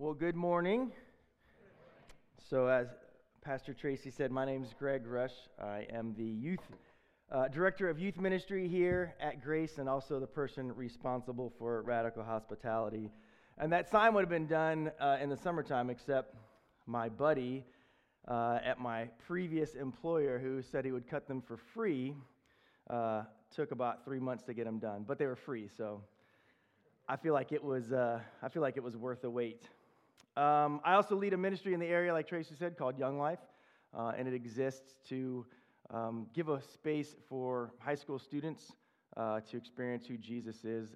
Well, good morning. So, as Pastor Tracy said, my name is Greg Rush. I am the youth uh, director of youth ministry here at Grace and also the person responsible for radical hospitality. And that sign would have been done uh, in the summertime, except my buddy uh, at my previous employer, who said he would cut them for free, uh, took about three months to get them done. But they were free, so I feel like it was, uh, I feel like it was worth the wait. Um, I also lead a ministry in the area, like Tracy said, called Young Life, uh, and it exists to um, give a space for high school students uh, to experience who Jesus is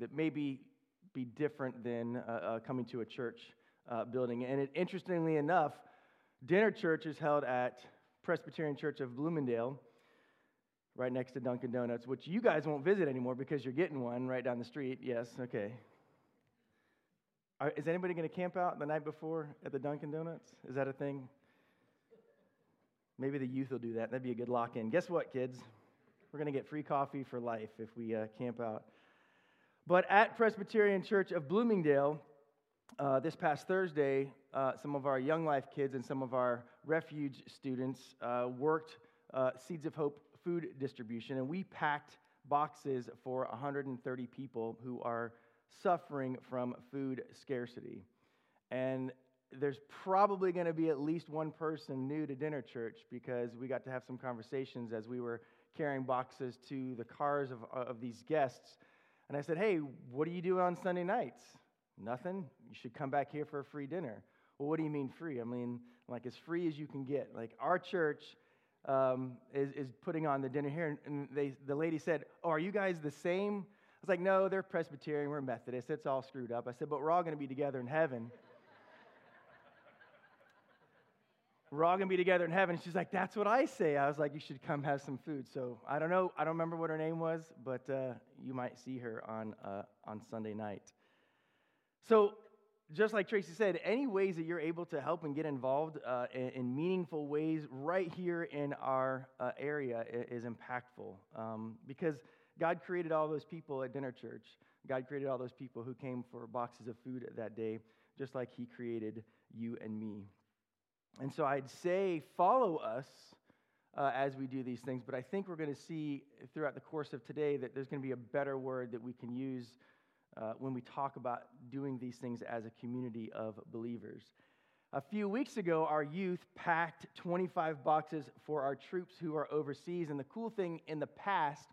that maybe be different than uh, uh coming to a church uh, building. And it, interestingly enough, dinner church is held at Presbyterian Church of Bloomingdale, right next to Dunkin' Donuts, which you guys won't visit anymore because you're getting one right down the street. Yes, okay. Are, is anybody going to camp out the night before at the Dunkin' Donuts? Is that a thing? Maybe the youth will do that. That'd be a good lock in. Guess what, kids? We're going to get free coffee for life if we uh, camp out. But at Presbyterian Church of Bloomingdale, uh, this past Thursday, uh, some of our Young Life kids and some of our refuge students uh, worked uh, Seeds of Hope food distribution, and we packed boxes for 130 people who are suffering from food scarcity. And there's probably going to be at least one person new to dinner church because we got to have some conversations as we were carrying boxes to the cars of, of these guests. And I said, Hey, what do you do on Sunday nights? Nothing. You should come back here for a free dinner. Well, what do you mean free? I mean, like as free as you can get. Like our church um, is, is putting on the dinner here. And they, the lady said, Oh, are you guys the same? I was like, no, they're Presbyterian, we're Methodist. It's all screwed up. I said, but we're all going to be together in heaven. we're all going to be together in heaven. she's like, that's what I say. I was like, you should come have some food. So I don't know. I don't remember what her name was, but uh, you might see her on, uh, on Sunday night. So just like Tracy said, any ways that you're able to help and get involved uh, in, in, meaningful ways right here in our uh, area is, is impactful. Um, because God created all those people at dinner church. God created all those people who came for boxes of food that day, just like He created you and me. And so I'd say follow us uh, as we do these things, but I think we're going to see throughout the course of today that there's going to be a better word that we can use uh, when we talk about doing these things as a community of believers. A few weeks ago, our youth packed 25 boxes for our troops who are overseas. And the cool thing in the past,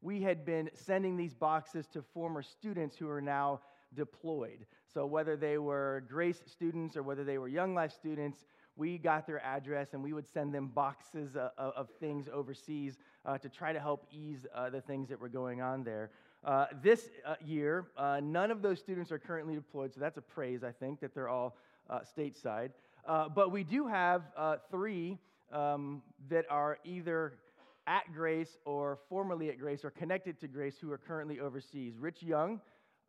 we had been sending these boxes to former students who are now deployed. So, whether they were Grace students or whether they were Young Life students, we got their address and we would send them boxes of, things overseas uh, to try to help ease uh, the things that were going on there. Uh, this uh, year, uh, none of those students are currently deployed, so that's a praise, I think, that they're all stateside. but we do have three um, that are either at Grace or formerly at Grace or connected to Grace who are currently overseas. Rich Young,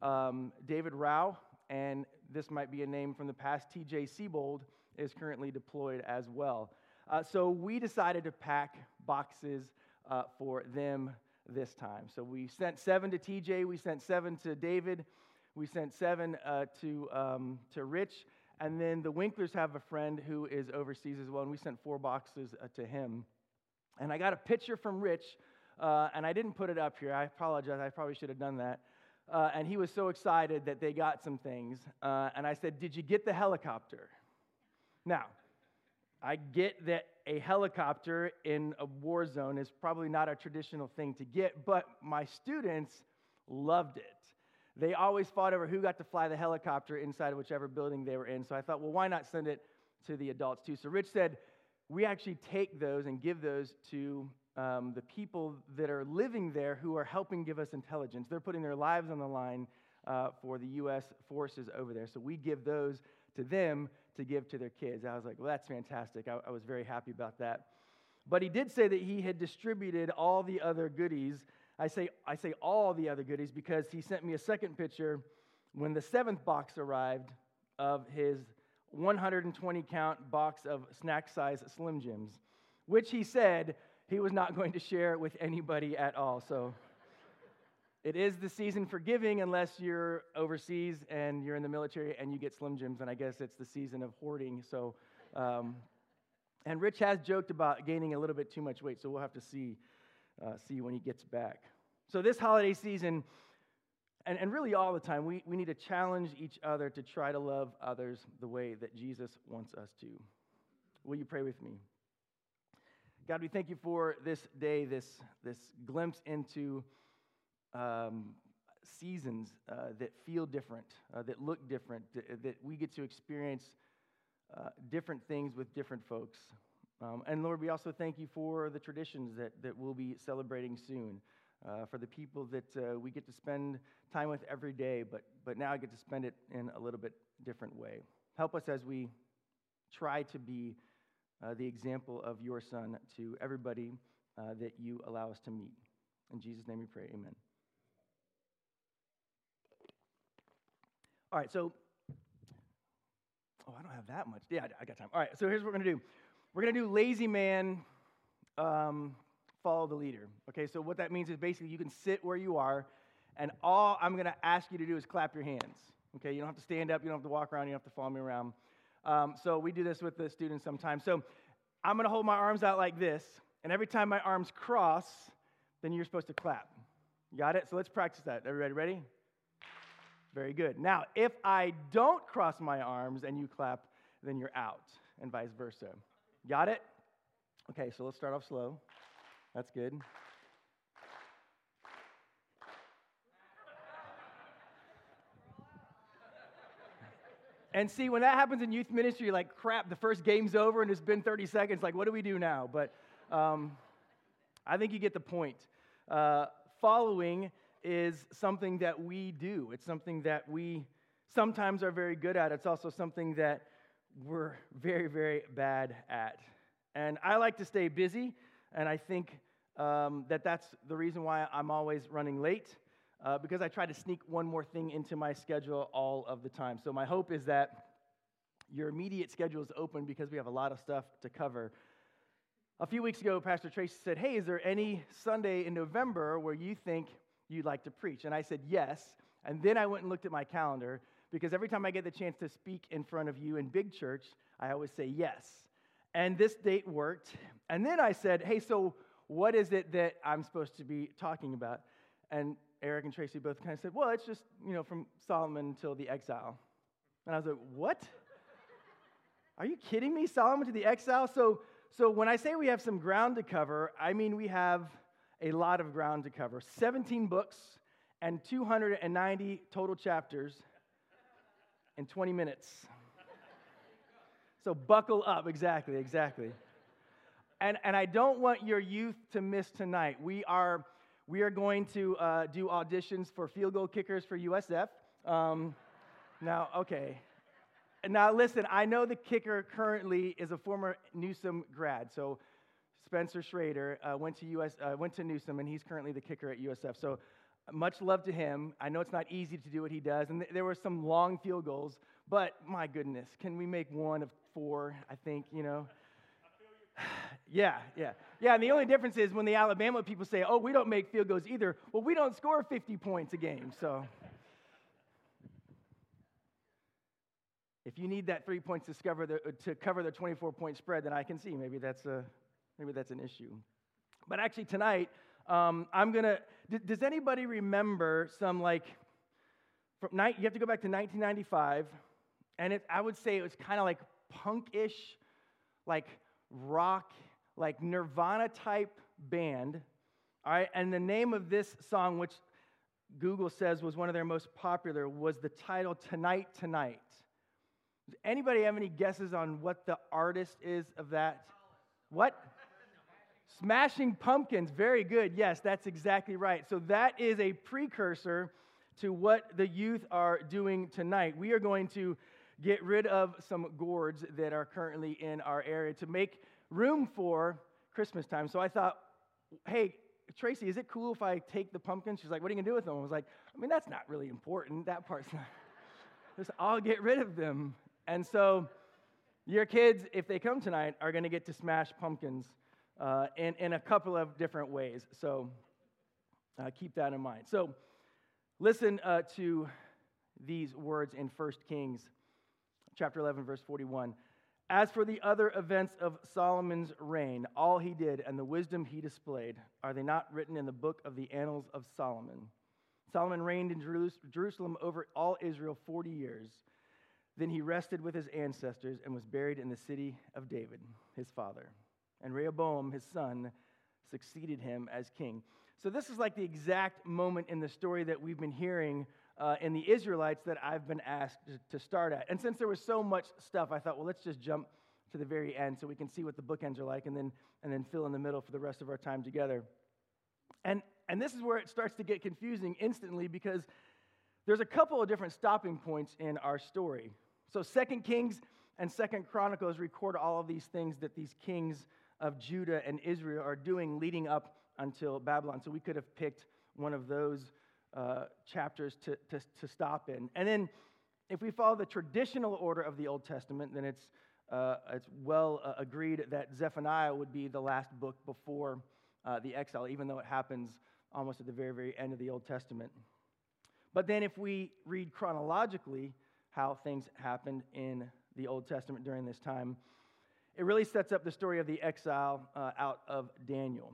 um, David Rao, and this might be a name from the past, TJ Siebold is currently deployed as well. Uh, so we decided to pack boxes uh, for them this time. So we sent seven to TJ, we sent seven to David, we sent seven uh, to, um, to Rich, and then the Winklers have a friend who is overseas as well, and we sent four boxes uh, to him. And I got a picture from Rich, uh, and I didn't put it up here. I apologize. I probably should have done that. Uh, and he was so excited that they got some things. Uh, and I said, Did you get the helicopter? Now, I get that a helicopter in a war zone is probably not a traditional thing to get, but my students loved it. They always fought over who got to fly the helicopter inside of whichever building they were in. So I thought, well, why not send it to the adults too? So Rich said, we actually take those and give those to um, the people that are living there who are helping give us intelligence. They're putting their lives on the line uh, for the U.S. forces over there. So we give those to them to give to their kids. I was like, well, that's fantastic. I, I was very happy about that. But he did say that he had distributed all the other goodies. I say, I say all the other goodies because he sent me a second picture when the seventh box arrived of his 120 count box of snack size Slim Jims, which he said he was not going to share with anybody at all. So it is the season for giving unless you're overseas and you're in the military and you get Slim Jims, and I guess it's the season of hoarding. So, um, and Rich has joked about gaining a little bit too much weight, so we'll have to see, uh, see when he gets back. So, this holiday season, and, and really all the time, we, we need to challenge each other to try to love others the way that Jesus wants us to. Will you pray with me? God, we thank you for this day, this, this glimpse into um, seasons uh, that feel different, uh, that look different, that we get to experience uh, different things with different folks. Um, and Lord, we also thank you for the traditions that, that we'll be celebrating soon, uh, for the people that uh, we get to spend time with every day, but, but now I get to spend it in a little bit different way. Help us as we try to be uh, the example of your Son to everybody that you allow us to meet. In Jesus' name we pray, amen. All right, so, oh, I don't have that much. Yeah, I got time. All right, so here's what we're going to do we're going to do lazy man, um, follow the leader. Okay, so what that means is basically you can sit where you are, and all I'm going to ask you to do is clap your hands. Okay, you don't have to stand up, you don't have to walk around, you don't have to follow me around. Um, so we do this with the students sometimes. So I'm going to hold my arms out like this, and every time my arms cross, then you're supposed to clap. Got it? So let's practice that. Everybody ready? Very good. Now, if I don't cross my arms and you clap, then you're out, and vice versa. Got it? Okay, so let's start off slow. That's good. And see, when that happens in youth ministry, you're like, crap, the first game's over and it's been 30 seconds. Like, what do we do now? But um, I think you get the point. Uh, following is something that we do, it's something that we sometimes are very good at. It's also something that we're very, very bad at. And I like to stay busy, and I think um, that that's the reason why I'm always running late. Uh, because I try to sneak one more thing into my schedule all of the time. So, my hope is that your immediate schedule is open because we have a lot of stuff to cover. A few weeks ago, Pastor Tracy said, Hey, is there any Sunday in November where you think you'd like to preach? And I said, Yes. And then I went and looked at my calendar because every time I get the chance to speak in front of you in big church, I always say yes. And this date worked. And then I said, Hey, so what is it that I'm supposed to be talking about? And Eric and Tracy both kind of said, Well, it's just, you know, from Solomon till the exile. And I was like, What? Are you kidding me? Solomon to the exile? So, so when I say we have some ground to cover, I mean we have a lot of ground to cover 17 books and 290 total chapters in 20 minutes. So buckle up, exactly, exactly. And, and I don't want your youth to miss tonight. We are, we are going to uh, do auditions for field goal kickers for USF. Um, now, okay. Now, listen, I know the kicker currently is a former Newsome grad. So Spencer Shrader, uh, went, to US, uh, went to Newsome, and he's currently the kicker at USF. So much love to him. I know it's not easy to do what he does, and th- there were some long field goals, but my goodness, can we make one of four? I think, you know. yeah, yeah. Yeah, and the only difference is when the Alabama people say, oh, we don't make field goals either. Well, we don't score 50 points a game, so. if you need that three points to cover the, uh, to cover the 24 point spread, then I can see maybe that's a, maybe that's an issue. But actually, tonight, um, I'm going to. Does anybody remember some like. From night, you have to go back to 1995, and it, I would say it was kind of like punkish, like rock, like Nirvana type band. All right, and the name of this song, which Google says was one of their most popular, was the title Tonight Tonight. Does anybody have any guesses on what the artist is of that? What? Smashing Pumpkins, very good. Yes, that's exactly right. So that is a precursor to what the youth are doing tonight. We are going to get rid of some gourds that are currently in our area to make room for Christmas time. So I thought, hey, Tracy, is it cool if I take the pumpkins? She's like, what are you going to do with them? I was like, I mean, that's not really important. That part's not. Just, I'll get rid of them. And so your kids, if they come tonight, are going to get to smash pumpkins uh, in, in a couple of different ways. So uh, keep that in mind. So Listen uh, to these words in 1 Kings chapter 11, verse 41. As for the other events of Solomon's reign, all he did and the wisdom he displayed, are they not written in the book of the annals of Solomon? Solomon reigned in Jerusalem over all Israel 40 years. Then he rested with his ancestors and was buried in the city of David, his father. And Rehoboam, his son, succeeded him as king. So, this is like the exact moment in the story that we've been hearing uh, in the Israelites that I've been asked to start at. And since there was so much stuff, I thought, well, let's just jump to the very end so we can see what the bookends are like and then, and then fill in the middle for the rest of our time together. And, and this is where it starts to get confusing instantly because there's a couple of different stopping points in our story. So, Second Kings and Second Chronicles record all of these things that these kings of Judah and Israel are doing leading up until Babylon. So we could have picked one of those uh, chapters to, to, to, stop in. And then if we follow the traditional order of the Old Testament, then it's, uh, it's well uh, agreed that Zephaniah would be the last book before uh, the exile, even though it happens almost at the very, very end of the Old Testament. But then if we read chronologically how things happened in the Old Testament during this time, it really sets up the story of the exile uh, out of Daniel.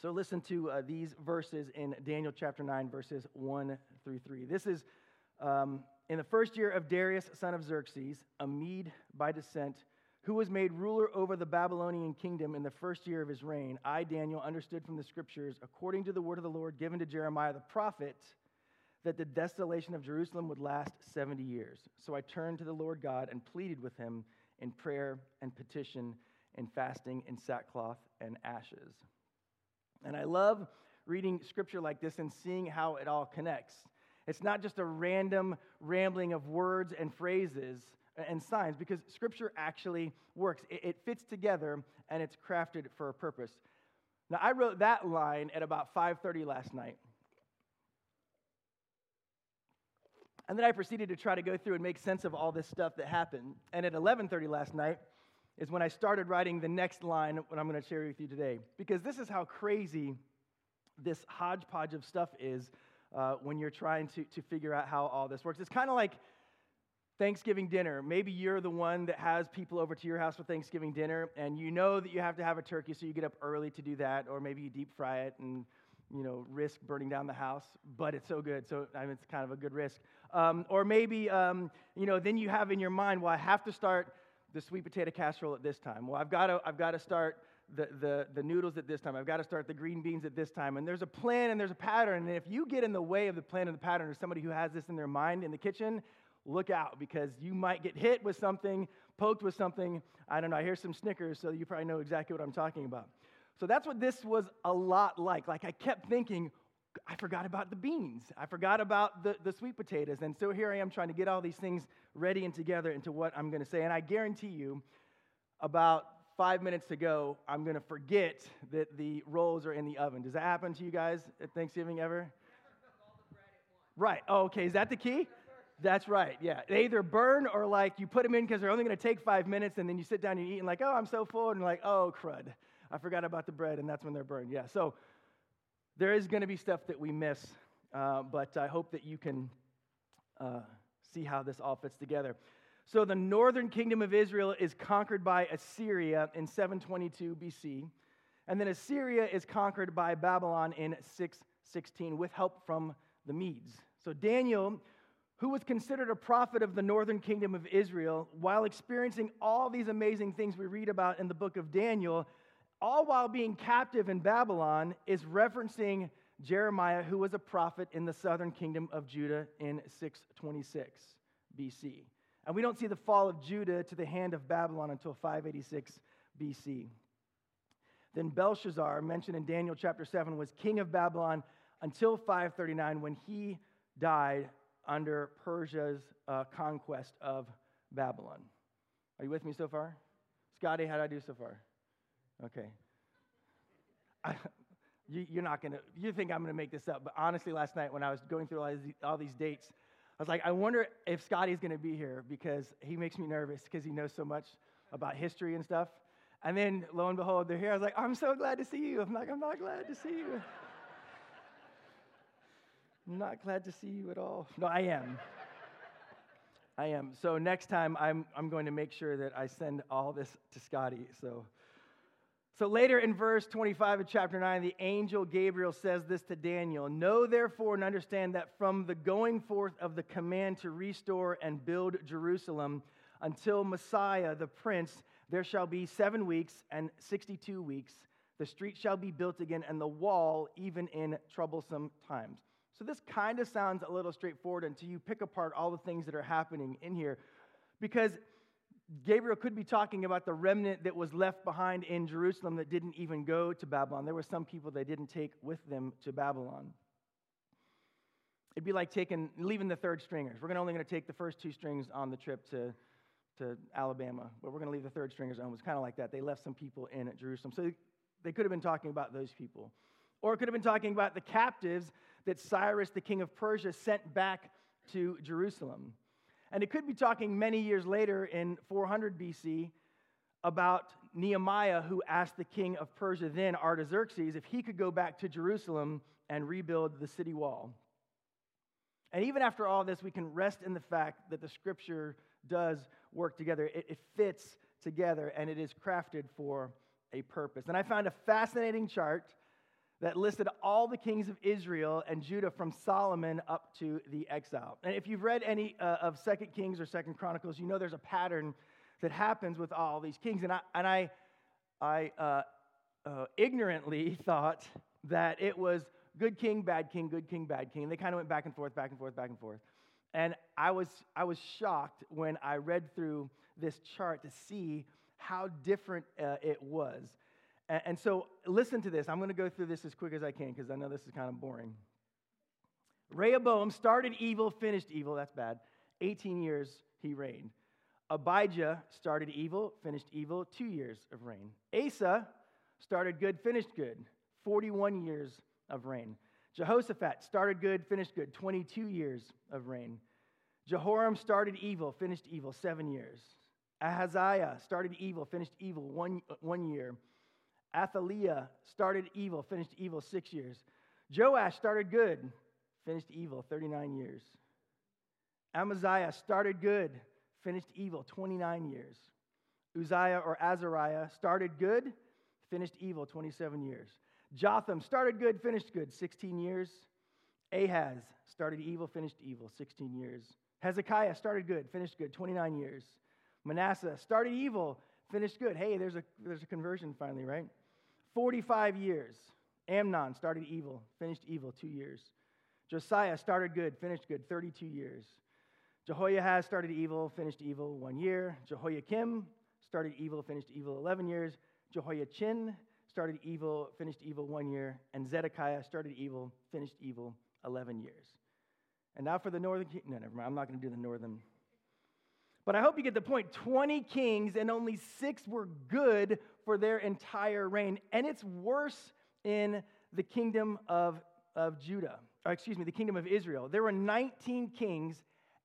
So listen to uh, these verses in Daniel chapter 9, verses 1 through 3. This is um, in the first year of Darius, son of Xerxes, a Mede by descent, who was made ruler over the Babylonian kingdom in the first year of his reign. I, Daniel, understood from the scriptures, according to the word of the Lord given to Jeremiah the prophet, that the desolation of Jerusalem would last 70 years. So I turned to the Lord God and pleaded with him in prayer and petition and fasting in sackcloth and ashes. And I love reading scripture like this and seeing how it all connects. It's not just a random rambling of words and phrases and signs because scripture actually works. It, fits together and it's crafted for a purpose. Now I wrote that line at about 5:30 last night. And then I proceeded to try to go through and make sense of all this stuff that happened. And at 11:30 last night is when I started writing the next line what I'm going to share with you today. Because this is how crazy this hodgepodge of stuff is uh, when you're trying to, to figure out how all this works. It's kind of like Thanksgiving dinner. Maybe you're the one that has people over to your house for Thanksgiving dinner, and you know that you have to have a turkey, so you get up early to do that, or maybe you deep fry it and you know risk burning down the house, but it's so good, so I mean, it's kind of a good risk. Um, or maybe, um, you know, then you have in your mind, well, I have to start the sweet potato casserole at this time. Well, I've got to, I've got to start the, the, the noodles at this time. I've got to start the green beans at this time. And there's a plan and there's a pattern. And if you get in the way of the plan and the pattern or somebody who has this in their mind in the kitchen, look out because you might get hit with something, poked with something. I don't know. I hear some snickers, so you probably know exactly what I'm talking about. So that's what this was a lot like. Like I kept thinking, I forgot about the beans. I forgot about the, the sweet potatoes. And so here I am trying to get all these things ready and together into what I'm going to say. And I guarantee you, about five minutes to go, I'm going to forget that the rolls are in the oven. Does that happen to you guys at Thanksgiving ever? Right. Oh, okay. Is that the key? That's right. Yeah. They either burn or like you put them in because they're only going to take five minutes and then you sit down and you eat and like, oh, I'm so full. And like, oh, crud. I forgot about the bread and that's when they're burned. Yeah. So there is going to be stuff that we miss, uh, but I hope that you can uh, see how this all fits together. So, the northern kingdom of Israel is conquered by Assyria in 722 BC, and then Assyria is conquered by Babylon in 616 with help from the Medes. So, Daniel, who was considered a prophet of the northern kingdom of Israel, while experiencing all these amazing things we read about in the book of Daniel, all while being captive in Babylon, is referencing Jeremiah, who was a prophet in the southern kingdom of Judah in 626 BC. And we don't see the fall of Judah to the hand of Babylon until 586 BC. Then Belshazzar, mentioned in Daniel chapter 7, was king of Babylon until 539 when he died under Persia's uh, conquest of Babylon. Are you with me so far? Scotty, how did I do so far? Okay. I, you, are not going to, you think I'm going to make this up, but honestly, last night when I was going through all these, all these dates, I was like, I wonder if Scotty's going to be here because he makes me nervous because he knows so much about history and stuff. And then lo and behold, they're here. I was like, I'm so glad to see you. I'm like, I'm not glad to see you. I'm not glad to see you at all. No, I am. I am. So next time, I'm, I'm going to make sure that I send all this to Scotty. So, so later in verse 25 of chapter 9, the angel Gabriel says this to Daniel Know therefore and understand that from the going forth of the command to restore and build Jerusalem until Messiah, the prince, there shall be seven weeks and 62 weeks. The street shall be built again, and the wall even in troublesome times. So, this kind of sounds a little straightforward until you pick apart all the things that are happening in here. Because Gabriel could be talking about the remnant that was left behind in Jerusalem that didn't even go to Babylon. There were some people they didn't take with them to Babylon. It'd be like taking, leaving the third stringers. We're only going to take the first two strings on the trip to, to Alabama, but we're going to leave the third stringers home. It's kind of like that. They left some people in Jerusalem. So they could have been talking about those people. Or it could have been talking about the captives that Cyrus, the king of Persia, sent back to Jerusalem. And it could be talking many years later in 400 BC about Nehemiah, who asked the king of Persia then, Artaxerxes, if he could go back to Jerusalem and rebuild the city wall. And even after all this, we can rest in the fact that the scripture does work together. It, it fits together and it is crafted for a purpose. And I found a fascinating chart that listed all the kings of Israel and Judah from Solomon up to the exile. And if you've read any uh, of Second Kings or Second Chronicles, you know there's a pattern that happens with all these kings. And I, and I, I uh, uh, ignorantly thought that it was good king, bad king, good king, bad king. And they kind of went back and forth, back and forth, back and forth. And I was, I was shocked when I read through this chart to see how different uh, it was. And, so, listen to this. I'm going to go through this as quick as I can because I know this is kind of boring. Rehoboam started evil, finished evil. That's bad. 18 years he reigned. Abijah started evil, finished evil, two years of reign. Asa started good, finished good, 41 years of reign. Jehoshaphat started good, finished good, 22 years of reign. Jehoram started evil, finished evil, seven years. Ahaziah started evil, finished evil, one, one year. Athaliah started evil, finished evil, six years. Joash started good, finished evil, 39 years. Amaziah started good, finished evil, 29 years. Uzziah or Azariah started good, finished evil, 27 years. Jotham started good, finished good, 16 years. Ahaz started evil, finished evil, 16 years. Hezekiah started good, finished good, 29 years. Manasseh started evil, finished good. Hey, there's a, there's a conversion finally, right? 45 years. Amnon started evil, finished evil, two years. Josiah started good, finished good, 32 years. Jehoahaz started evil, finished evil, one year. Jehoiakim started evil, finished evil, 11 years. Jehoiachin started evil, finished evil, one year. And Zedekiah started evil, finished evil, 11 years. And now for the northern, king. no, never mind, I'm not going to do the northern but I hope you get the point. 20 kings and only six were good for their entire reign. And it's worse in the kingdom of, of Judah, or excuse me, the kingdom of Israel. There were 19 kings,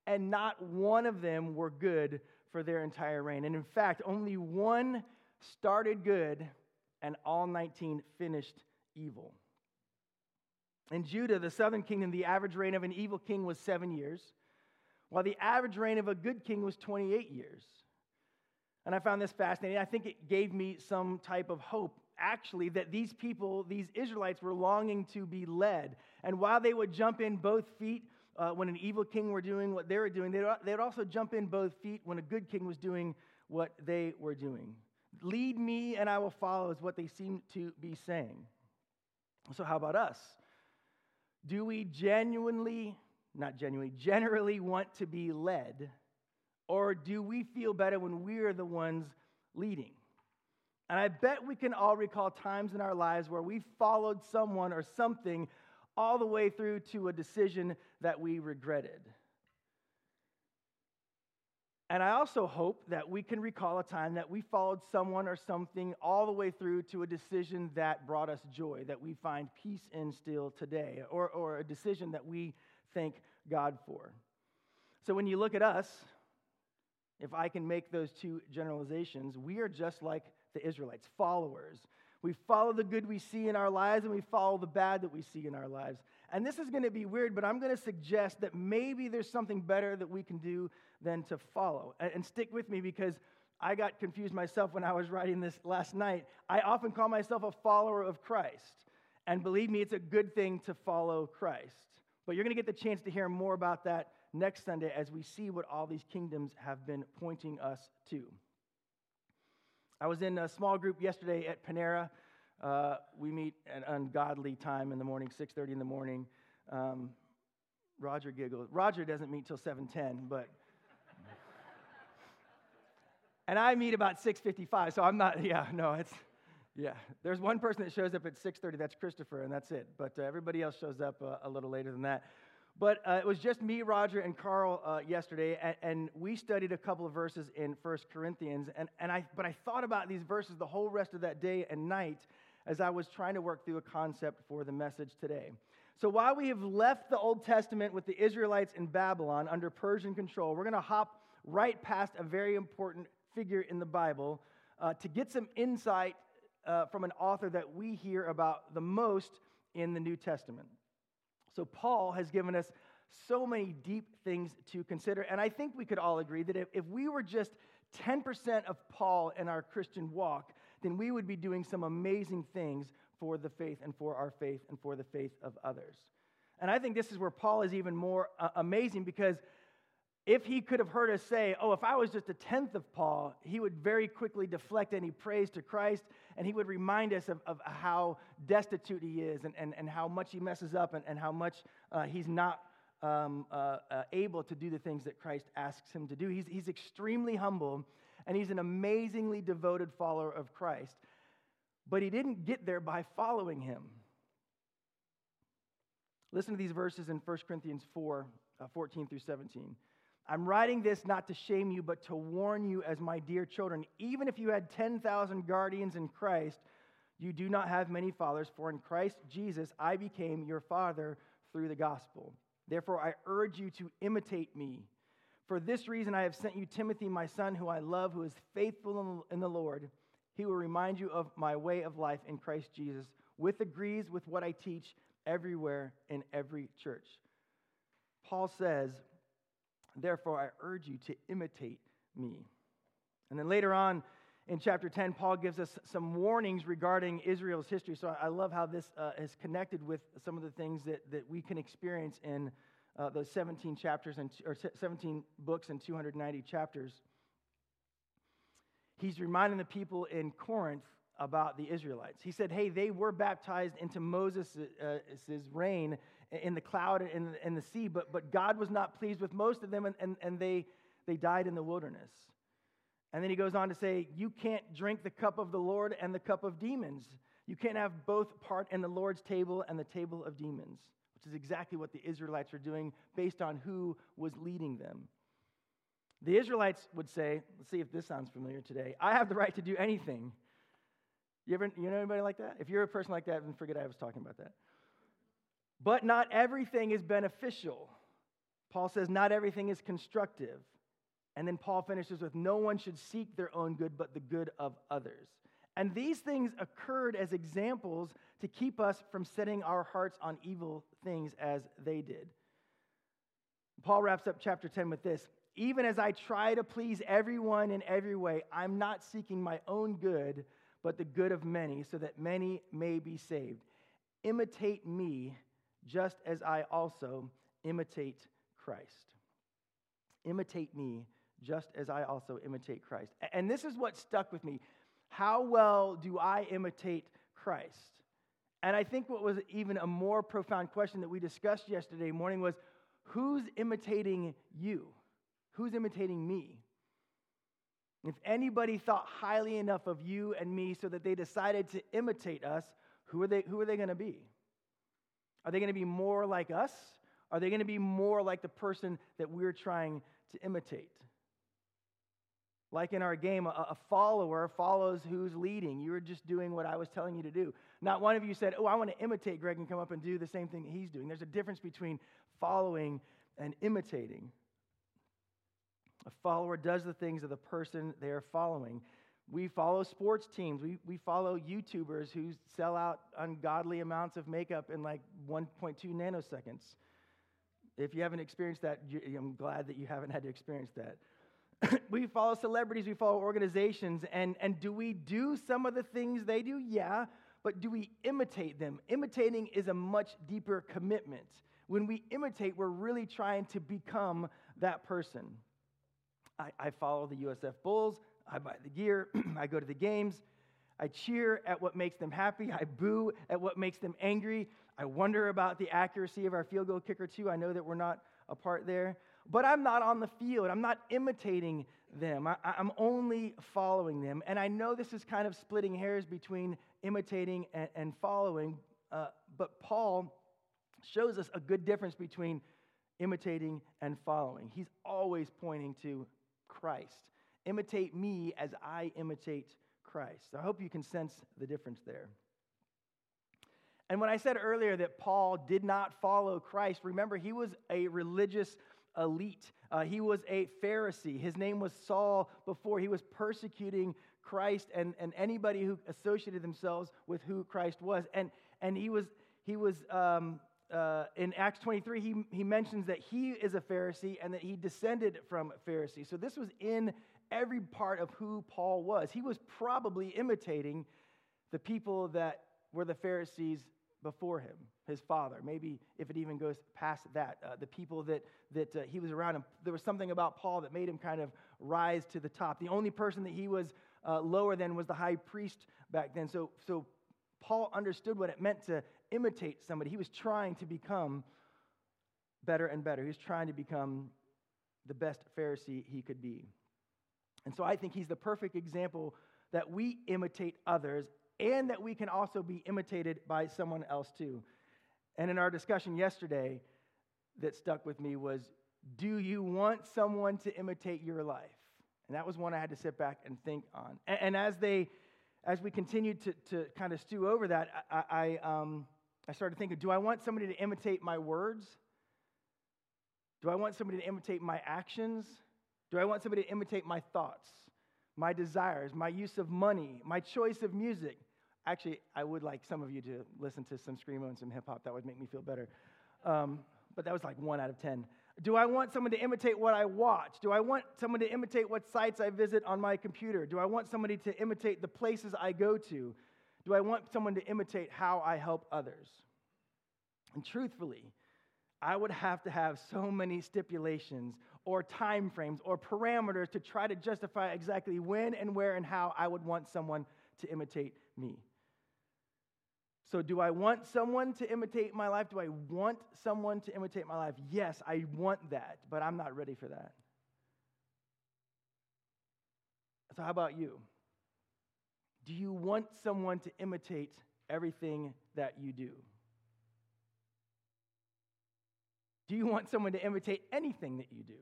and not one of them were good for their entire reign. And in fact, only one started good, and all 19 finished evil. In Judah, the southern kingdom, the average reign of an evil king was seven years while the average reign of a good king was 28 years. And I found this fascinating. I think it gave me some type of hope, actually, that these people, these Israelites, were longing to be led. And while they would jump in both feet uh, when an evil king were doing what they were doing, they'd, they'd also jump in both feet when a good king was doing what they were doing. Lead me and I will follow, is what they seem to be saying. So, how about us? Do we genuinely not genuinely, generally want to be led? Or do we feel better when we're the ones leading? And I bet we can all recall times in our lives where we followed someone or something all the way through to a decision that we regretted. And I also hope that we can recall a time that we followed someone or something all the way through to a decision that brought us joy, that we find peace in still today, or, or a decision that we thank God for. So when you look at us, if I can make those two generalizations, we are just like the Israelites, followers. We follow the good we see in our lives and we follow the bad that we see in our lives. And this is going to be weird, but I'm going to suggest that maybe there's something better that we can do than to follow. And, stick with me because I got confused myself when I was writing this last night. I often call myself a follower of Christ. And believe me, it's a good thing to follow Christ. But you're going to get the chance to hear more about that next Sunday as we see what all these kingdoms have been pointing us to. I was in a small group yesterday at Panera. Uh, we meet at ungodly time in the morning, 6:30 in the morning. Um, Roger giggles. Roger doesn't meet till 7:10, but and I meet about 6:55. So I'm not. Yeah, no, it's yeah. There's one person that shows up at 6:30. That's Christopher, and that's it. But uh, everybody else shows up uh, a little later than that. But uh, it was just me, Roger, and Carl uh, yesterday, and, and, we studied a couple of verses in First Corinthians. And, and I, but I thought about these verses the whole rest of that day and night as I was trying to work through a concept for the message today. So while we have left the Old Testament with the Israelites in Babylon under Persian control, we're going to hop right past a very important figure in the Bible uh, to get some insight uh, from an author that we hear about the most in the New Testament. So, Paul has given us so many deep things to consider. And I think we could all agree that if, if we were just 10% of Paul in our Christian walk, then we would be doing some amazing things for the faith and for our faith and for the faith of others. And I think this is where Paul is even more uh, amazing because if he could have heard us say, Oh, if I was just a tenth of Paul, he would very quickly deflect any praise to Christ and he would remind us of, of how destitute he is and, and, and how much he messes up and, and how much uh, he's not um, uh, uh, able to do the things that Christ asks him to do. He's, he's extremely humble and he's an amazingly devoted follower of Christ. But he didn't get there by following him. Listen to these verses in 1 Corinthians 4 uh, 14 through 17. I'm writing this not to shame you, but to warn you as my dear children. Even if you had 10,000 guardians in Christ, you do not have many fathers, for in Christ Jesus I became your father through the gospel. Therefore, I urge you to imitate me. For this reason, I have sent you Timothy, my son, who I love, who is faithful in the Lord. He will remind you of my way of life in Christ Jesus, with agrees with what I teach everywhere in every church. Paul says, Therefore, I urge you to imitate me. And then later on in chapter 10, Paul gives us some warnings regarding Israel's history. So I love how this uh, is connected with some of the things that, that we can experience in uh, those 17 chapters and, or 17 books and 290 chapters. He's reminding the people in Corinth about the Israelites. He said, Hey, they were baptized into Moses' uh, reign in the cloud and in the sea, but, but God was not pleased with most of them, and, and, and they, they died in the wilderness. And then he goes on to say, You can't drink the cup of the Lord and the cup of demons. You can't have both part in the Lord's table and the table of demons, which is exactly what the Israelites were doing based on who was leading them. The Israelites would say, let's see if this sounds familiar today. I have the right to do anything. You ever you know anybody like that? If you're a person like that, then forget I was talking about that. But not everything is beneficial. Paul says not everything is constructive. And then Paul finishes with no one should seek their own good, but the good of others. And these things occurred as examples to keep us from setting our hearts on evil things as they did. Paul wraps up chapter 10 with this Even as I try to please everyone in every way, I'm not seeking my own good, but the good of many, so that many may be saved. Imitate me just as I also imitate Christ. Imitate me, just as I also imitate Christ. And this is what stuck with me. How well do I imitate Christ? And I think what was even a more profound question that we discussed yesterday morning was who's imitating you? Who's imitating me? If anybody thought highly enough of you and me so that they decided to imitate us, who are they, who are they going to be? Are they going to be more like us? Are they going to be more like the person that we're trying to imitate? Like in our game, a, a, follower follows who's leading. You were just doing what I was telling you to do. Not one of you said, Oh, I want to imitate Greg and come up and do the same thing he's doing. There's a difference between following and imitating. A follower does the things of the person they are following. We follow sports teams. We, we follow YouTubers who sell out ungodly amounts of makeup in like 1.2 nanoseconds. If you haven't experienced that, I'm glad that you haven't had to experience that. we follow celebrities, we follow organizations, and, and do we do some of the things they do? Yeah, but do we imitate them? Imitating is a much deeper commitment. When we imitate, we're really trying to become that person. I, I follow the USF Bulls, I buy the gear, I go to the games, I cheer at what makes them happy, I boo at what makes them angry. I wonder about the accuracy of our field goal kicker, too. I know that we're not a part there. But I'm not on the field. I'm not imitating them. I, am only following them. And I know this is kind of splitting hairs between imitating and, and following. Uh, but Paul shows us a good difference between imitating and following. He's always pointing to Christ. Imitate me as I imitate Christ. I hope you can sense the difference there. And when I said earlier that Paul did not follow Christ, remember, he was a religious elite. Uh, he was a Pharisee. His name was Saul before he was persecuting Christ and, and anybody who associated themselves with who Christ was. And, and he was, he was um, uh, in Acts 23, he, he mentions that he is a Pharisee and that he descended from Pharisee. So this was in every part of who Paul was. He was probably imitating the people that were the Pharisees before him, his father. Maybe if it even goes past that, uh, the people that, that uh, he was around him. There was something about Paul that made him kind of rise to the top. The only person that he was uh, lower than was the high priest back then. So, so Paul understood what it meant to imitate somebody. He was trying to become better and better. He was trying to become the best Pharisee he could be. And so I think he's the perfect example that we imitate others and that we can also be imitated by someone else too. And in our discussion yesterday, that stuck with me was do you want someone to imitate your life? And that was one I had to sit back and think on. And, and as they, as we continued to, to kind of stew over that, I, I, um, I started thinking, do I want somebody to imitate my words? Do I want somebody to imitate my actions? Do I want somebody to imitate my thoughts, my desires, my use of money, my choice of music? Actually, I would like some of you to listen to some Screamo and some hip hop. That would make me feel better. Um, but that was like one out of 10. Do I want someone to imitate what I watch? Do I want someone to imitate what sites I visit on my computer? Do I want somebody to imitate the places I go to? Do I want someone to imitate how I help others? And truthfully, I would have to have so many stipulations or time frames or parameters to try to justify exactly when and where and how I would want someone to imitate me. So, do I want someone to imitate my life? Do I want someone to imitate my life? Yes, I want that, but I'm not ready for that. So, how about you? Do you want someone to imitate everything that you do? Do you want someone to imitate anything that you do?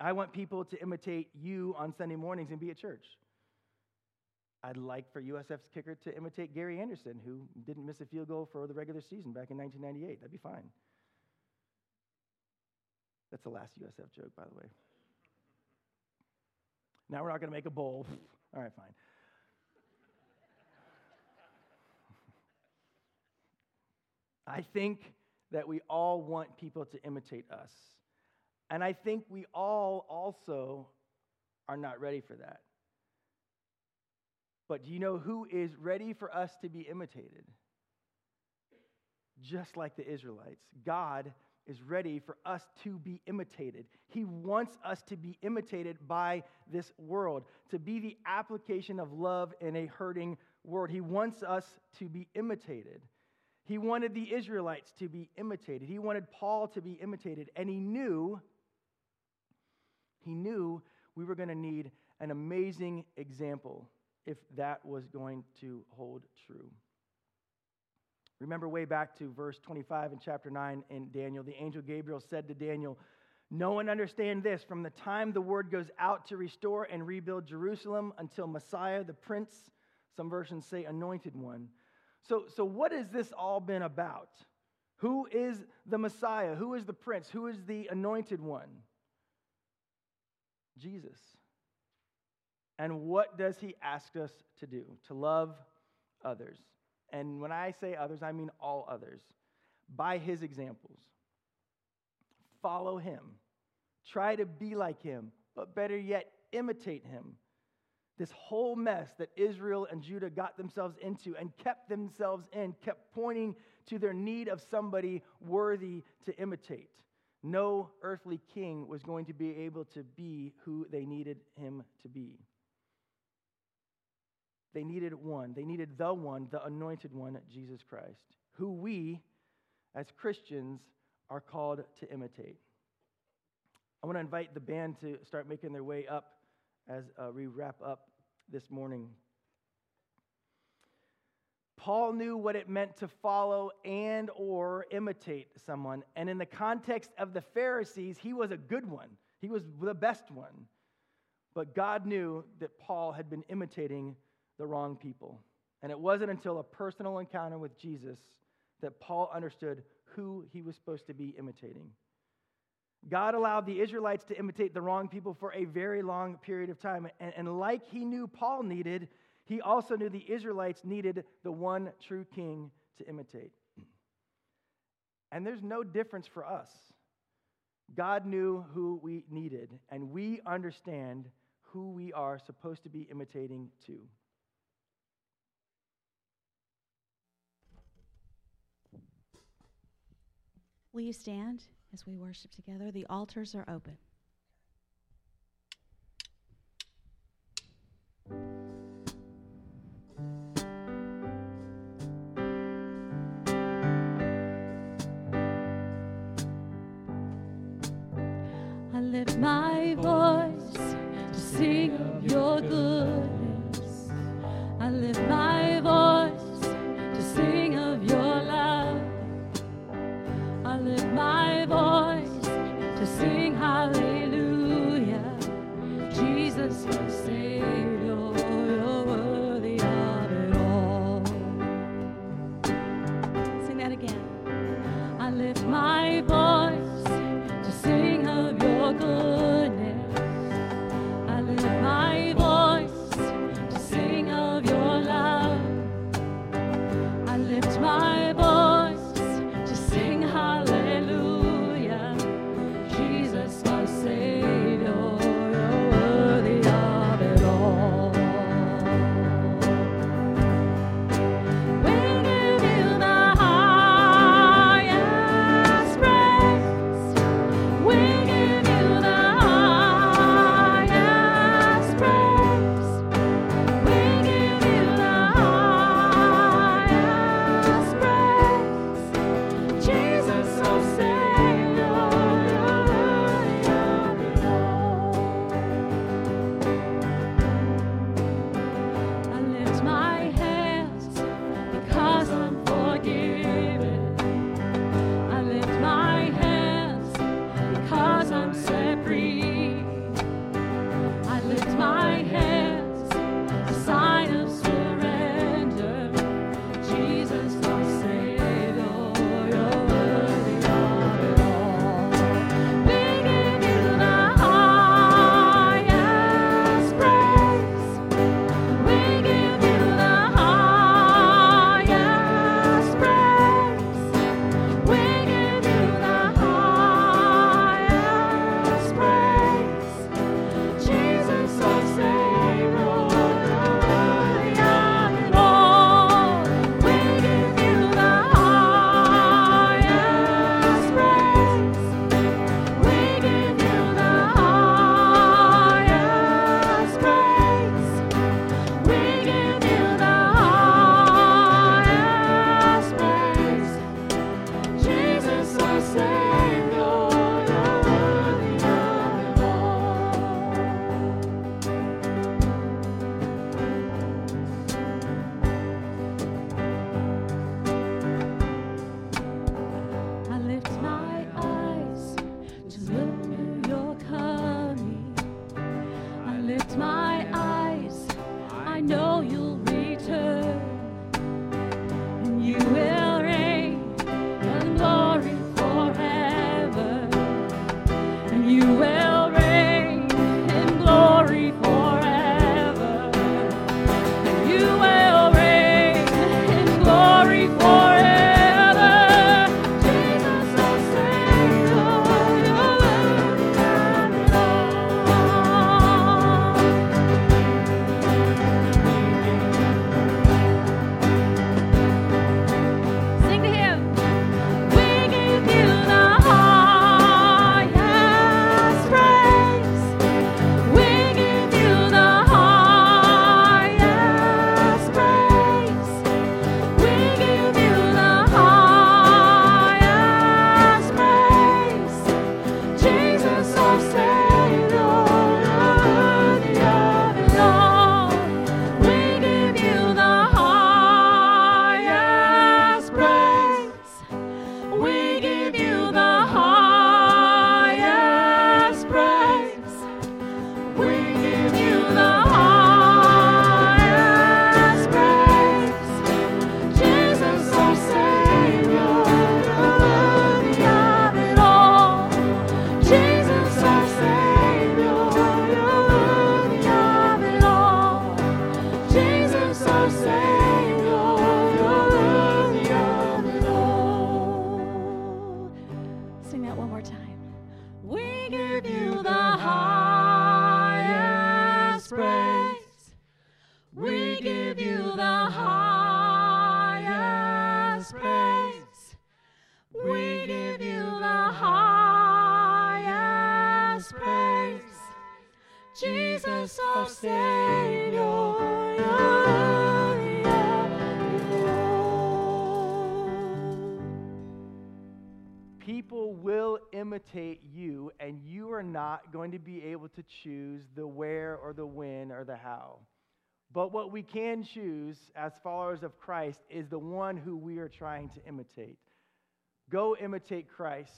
I want people to imitate you on Sunday mornings and be at church. I'd like for USF's kicker to imitate Gary Anderson, who didn't miss a field goal for the regular season back in 1998. That'd be fine. That's the last USF joke, by the way. Now we're not going to make a bowl. All right, fine. I think that we all want people to imitate us. And I think we all also are not ready for that. But do you know who is ready for us to be imitated? Just like the Israelites, God is ready for us to be imitated. He wants us to be imitated by this world, to be the application of love in a hurting world. He wants us to be imitated. He wanted the Israelites to be imitated. He wanted Paul to be imitated. And he knew, he knew we were going to need an amazing example if that was going to hold true. Remember way back to verse 25 in chapter 9 in Daniel, the angel Gabriel said to Daniel, Know and understand this from the time the word goes out to restore and rebuild Jerusalem until Messiah, the prince, some versions say anointed one. So, so what has this all been about? Who is the Messiah? Who is the prince? Who is the anointed one? Jesus. And what does he ask us to do? To love others. And when I say others, I mean all others. By his examples. Follow him. Try to be like him, but better yet, imitate him. This whole mess that Israel and Judah got themselves into and kept themselves in kept pointing to their need of somebody worthy to imitate. No earthly king was going to be able to be who they needed him to be. They needed one. They needed the one, the anointed one, Jesus Christ, who we, as Christians, are called to imitate. I want to invite the band to start making their way up as uh, we wrap up this morning. Paul knew what it meant to follow and or imitate someone, and in the context of the Pharisees, he was a good one. He was the best one. But God knew that Paul had been imitating the wrong people. And it wasn't until a personal encounter with Jesus that Paul understood who he was supposed to be imitating. God allowed the Israelites to imitate the wrong people for a very long period of time. And, and, like he knew Paul needed, he also knew the Israelites needed the one true king to imitate. And there's no difference for us. God knew who we needed, and we understand who we are supposed to be imitating too. Will you stand as we worship together? The altars are open. I lift my not going to be able to choose the where or the when or the how. But what we can choose as followers of Christ is the one who we are trying to imitate. Go imitate Christ,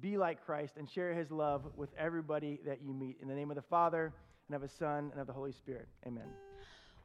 be like Christ, and share his love with everybody that you meet. In the name of the Father, and of his Son, and of the Holy Spirit. Amen.